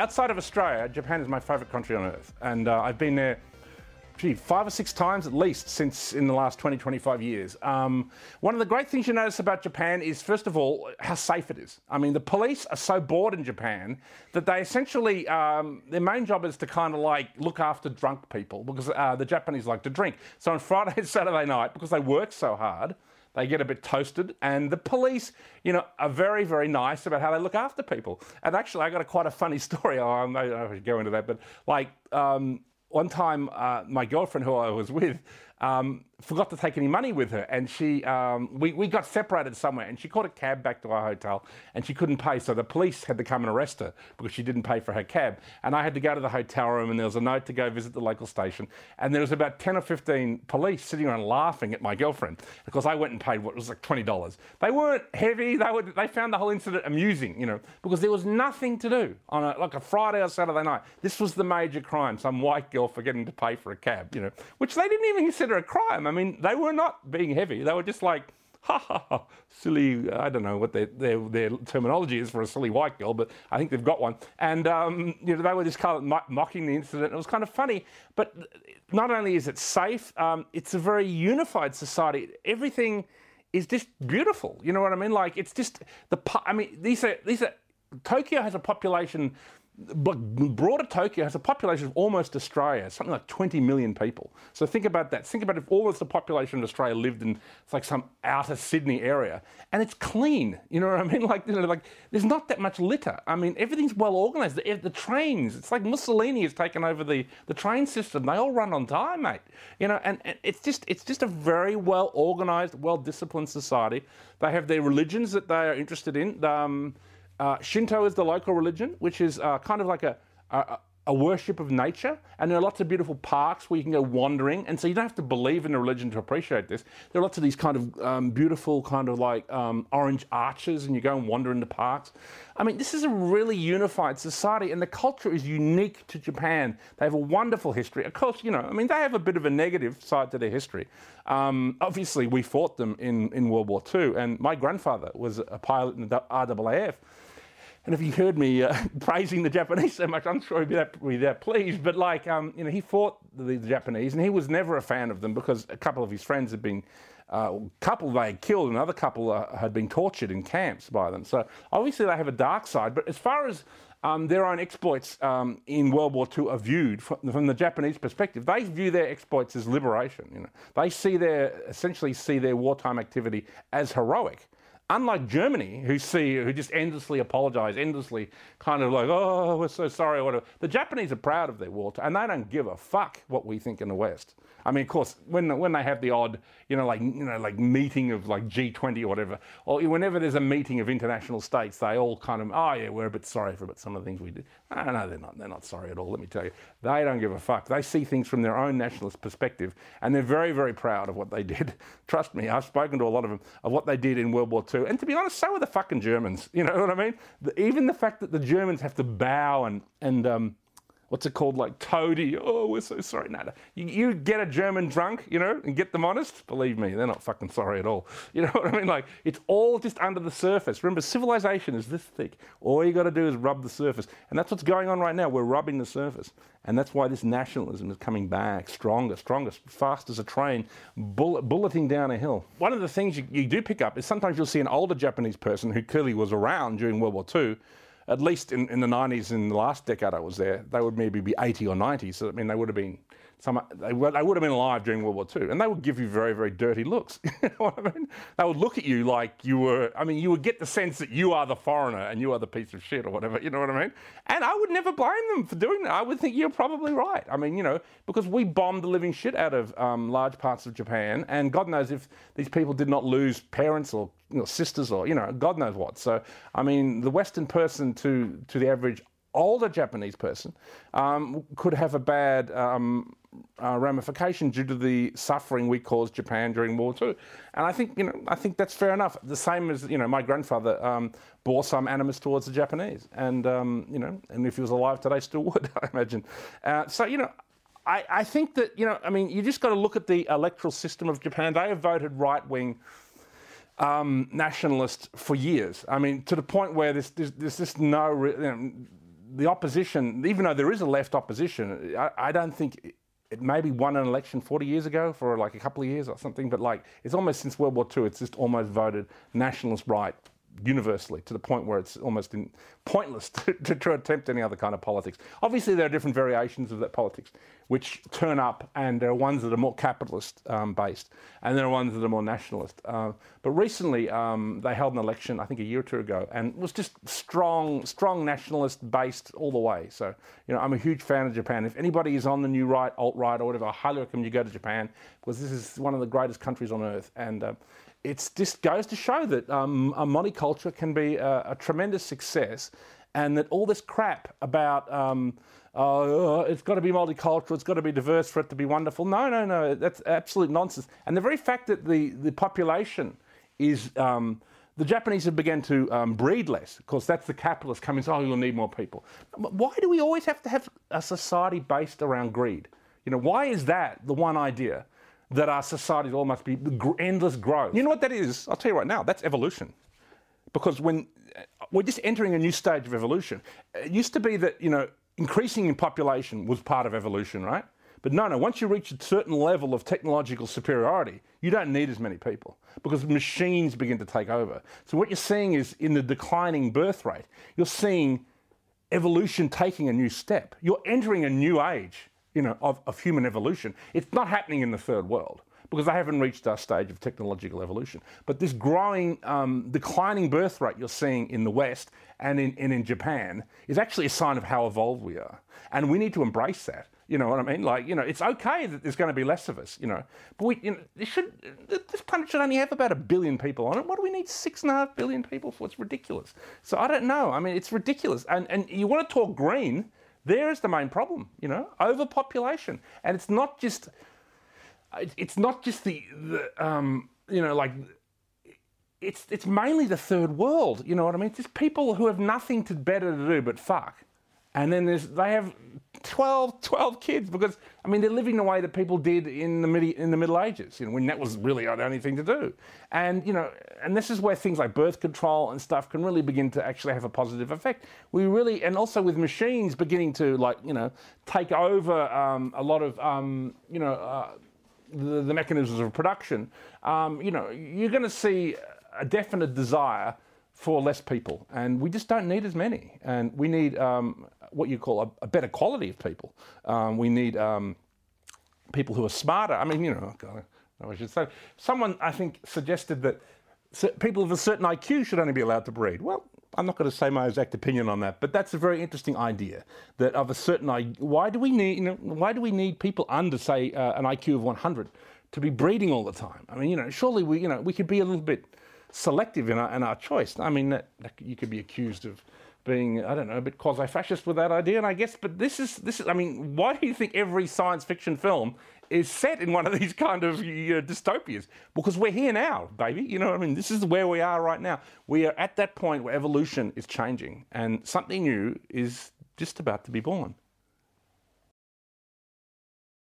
outside of Australia, Japan is my favourite country on earth, and uh, I've been there. Gee, five or six times at least since in the last 20, 25 years. Um, one of the great things you notice about Japan is, first of all, how safe it is. I mean, the police are so bored in Japan that they essentially, um, their main job is to kind of like look after drunk people because uh, the Japanese like to drink. So on Friday and Saturday night, because they work so hard, they get a bit toasted, and the police, you know, are very, very nice about how they look after people. And actually, I got a quite a funny story. Oh, I don't know if I should go into that, but like um, one time, uh, my girlfriend who I was with um, forgot to take any money with her, and she um, we, we got separated somewhere, and she caught a cab back to our hotel, and she couldn't pay, so the police had to come and arrest her because she didn't pay for her cab, and I had to go to the hotel room, and there was a note to go visit the local station, and there was about ten or fifteen police sitting around laughing at my girlfriend because I went and paid what was like twenty dollars. They weren't heavy; they were they found the whole incident amusing, you know, because there was nothing to do on a, like a Friday or Saturday night. This was the major crime: some white girl forgetting to pay for a cab, you know, which they didn't even consider a crime. I mean, they were not being heavy. They were just like, ha ha ha, silly. I don't know what their, their, their terminology is for a silly white girl, but I think they've got one. And um, you know, they were just kind of mo- mocking the incident. It was kind of funny. But not only is it safe, um, it's a very unified society. Everything is just beautiful. You know what I mean? Like it's just the. I mean, these are these are. Tokyo has a population broader Tokyo has a population of almost Australia, something like 20 million people. So think about that. Think about if almost the population of Australia lived in like some outer Sydney area, and it's clean. You know what I mean? Like, you know, like there's not that much litter. I mean, everything's well organised. The, the, trains, it's like Mussolini has taken over the, the train system. They all run on time, mate. You know, and, and it's just it's just a very well organised, well disciplined society. They have their religions that they are interested in. Um, uh, Shinto is the local religion, which is uh, kind of like a, a, a, worship of nature. And there are lots of beautiful parks where you can go wandering. And so you don't have to believe in a religion to appreciate this. There are lots of these kind of um, beautiful, kind of like um, orange arches, and you go and wander in the parks. I mean, this is a really unified society, and the culture is unique to Japan. They have a wonderful history. Of course, you know, I mean, they have a bit of a negative side to their history. Um, obviously, we fought them in, in World War II, and my grandfather was a pilot in the RAAF. And if he heard me uh, praising the Japanese so much, I'm sure he'd be that, be that pleased. But like, um, you know, he fought the, the, Japanese, and he was never a fan of them because a couple of his friends had been, uh, a couple they had killed, another couple uh, had been tortured in camps by them. So obviously they have a dark side. But as far as um, their own exploits um, in World War II are viewed from, from, the Japanese perspective. They view their exploits as liberation. You know, they see their essentially see their wartime activity as heroic. Unlike Germany, who see who just endlessly apologise, endlessly kind of like, oh, we're so sorry, whatever. The Japanese are proud of their war, and they don't give a fuck what we think in the West. I mean, of course, when when they have the odd, you know, like you know, like meeting of like G20 or whatever, or whenever there's a meeting of international states, they all kind of, oh yeah, we're a bit sorry for some of the things we did. No, no, they're not. They're not sorry at all. Let me tell you, they don't give a fuck. They see things from their own nationalist perspective, and they're very, very proud of what they did. Trust me, I've spoken to a lot of them of what they did in World War II, and to be honest, so are the fucking Germans. You know what I mean? The, even the fact that the Germans have to bow and and um, what's it called, like toady. Oh, we're so sorry. No, no. You, you, get a German drunk, you know, and get them honest. Believe me, they're not fucking sorry at all. You know what I mean? Like it's all just under the surface. Remember, civilization is this thick. All you got to do is rub the surface, and that's what's going on right now. We're rubbing the surface, and that's why this nationalism is coming back stronger, stronger, fast as a train, bullet, bulleting down a hill. One of the things you, you do pick up is sometimes you'll see an older Japanese person who clearly was around during World War II at least in, in the 90s, in the last decade I was there, they would maybe be 80 or 90. So, I mean, they would have been some, they, would, they would have been alive during World War II, and they would give you very, very dirty looks. you know what I mean? They would look at you like you were, I mean, you would get the sense that you are the foreigner and you are the piece of shit or whatever, you know what I mean? And I would never blame them for doing that. I would think you're probably right. I mean, you know, because we bombed the living shit out of um, large parts of Japan, and God knows if these people did not lose parents or you know, sisters or, you know, God knows what. So, I mean, the Western person to, to the average older Japanese person um, could have a bad um, uh, ramification due to the suffering we caused Japan during World War II. And I think, you know, I think that's fair enough. The same as, you know, my grandfather um, bore some animus towards the Japanese. And, um, you know, and if he was alive today, still would, I imagine. Uh, so, you know, I, I think that, you know, I mean, you just got to look at the electoral system of Japan. They have voted right wing um, nationalist for years. I mean, to the point where there's, there's, there's just no, you know, the opposition, even though there is a left opposition, I, I don't think it maybe won an election 40 years ago for like a couple of years or something, but like it's almost since World War II, it's just almost voted nationalist right universally to the point where it's almost in, pointless to, to, to, attempt any other kind of politics. Obviously, there are different variations of that politics which turn up, and there are ones that are more capitalist um, based, and there are ones that are more nationalist. Uh, but recently, um, they held an election, I think a year or two ago, and it was just strong, strong nationalist based all the way. So, you know, I'm a huge fan of Japan. If anybody is on the new right, alt right, or whatever, I highly recommend you go to Japan because this is one of the greatest countries on earth, and uh, it just goes to show that um, a monoculture can be a, a, tremendous success and that all this crap about um, uh, it's got to be multicultural, it's got to be diverse for it to be wonderful. No, no, no, that's absolute nonsense. And the very fact that the, the population is, um, the Japanese have begun to um, breed less. Of course, that's the capitalists coming, oh, you'll need more people. Why do we always have to have a society based around greed? You know, why is that the one idea? That our societies all must be endless growth. You know what that is? I'll tell you right now, that's evolution. Because when uh, we're just entering a new stage of evolution, it used to be that, you know, increasing in population was part of evolution, right? But no, no, once you reach a certain level of technological superiority, you don't need as many people because machines begin to take over. So what you're seeing is in the declining birth rate, you're seeing evolution taking a new step. You're entering a new age you know, of, of human evolution. It's not happening in the third world because they haven't reached our stage of technological evolution. But this growing, um, declining birth rate you're seeing in the West and in, and in Japan is actually a sign of how evolved we are. And we need to embrace that. You know what I mean? Like, you know, it's okay that there's going to be less of us, you know. But we, you know, should, this planet should only have about a billion people on it. What do we need six and a half billion people for? It's ridiculous. So I don't know. I mean, it's ridiculous. And, and you want to talk green, there is the main problem, you know, overpopulation. And it's not just, it's not just the, the um, you know, like, it's, it's mainly the third world, you know what I mean? It's just people who have nothing to better to do but fuck. And then they have 12, 12 kids because, I mean, they're living the way that people did in the, midi, in the Middle Ages, you know, when that was really the only thing to do. And, you know, and this is where things like birth control and stuff can really begin to actually have a positive effect. We really, and also with machines beginning to, like, you know, take over um, a lot of, um, you know, uh, the, the, mechanisms of production, um, you know, you're going to see a definite desire for less people. And we just don't need as many. And we need um, what you call a, a better quality of people. Um, we need um, people who are smarter. I mean, you know, God, I should say. Someone, I think, suggested that people of a certain IQ should only be allowed to breed. Well, I'm not going to say my exact opinion on that, but that's a very interesting idea. That of a certain IQ, why do we need, you know, why do we need people under, say, uh, an IQ of 100 to be breeding all the time? I mean, you know, surely we, you know, we could be a little bit selective in our, in our choice. I mean, that, that you could be accused of being, I don't know, a bit quasi-fascist with that idea, and I guess, but this is, this is, I mean, why do you think every science fiction film is set in one of these kind of you know, dystopias? Because we're here now, baby. You know, I mean, this is where we are right now. We are at that point where evolution is changing, and something new is just about to be born.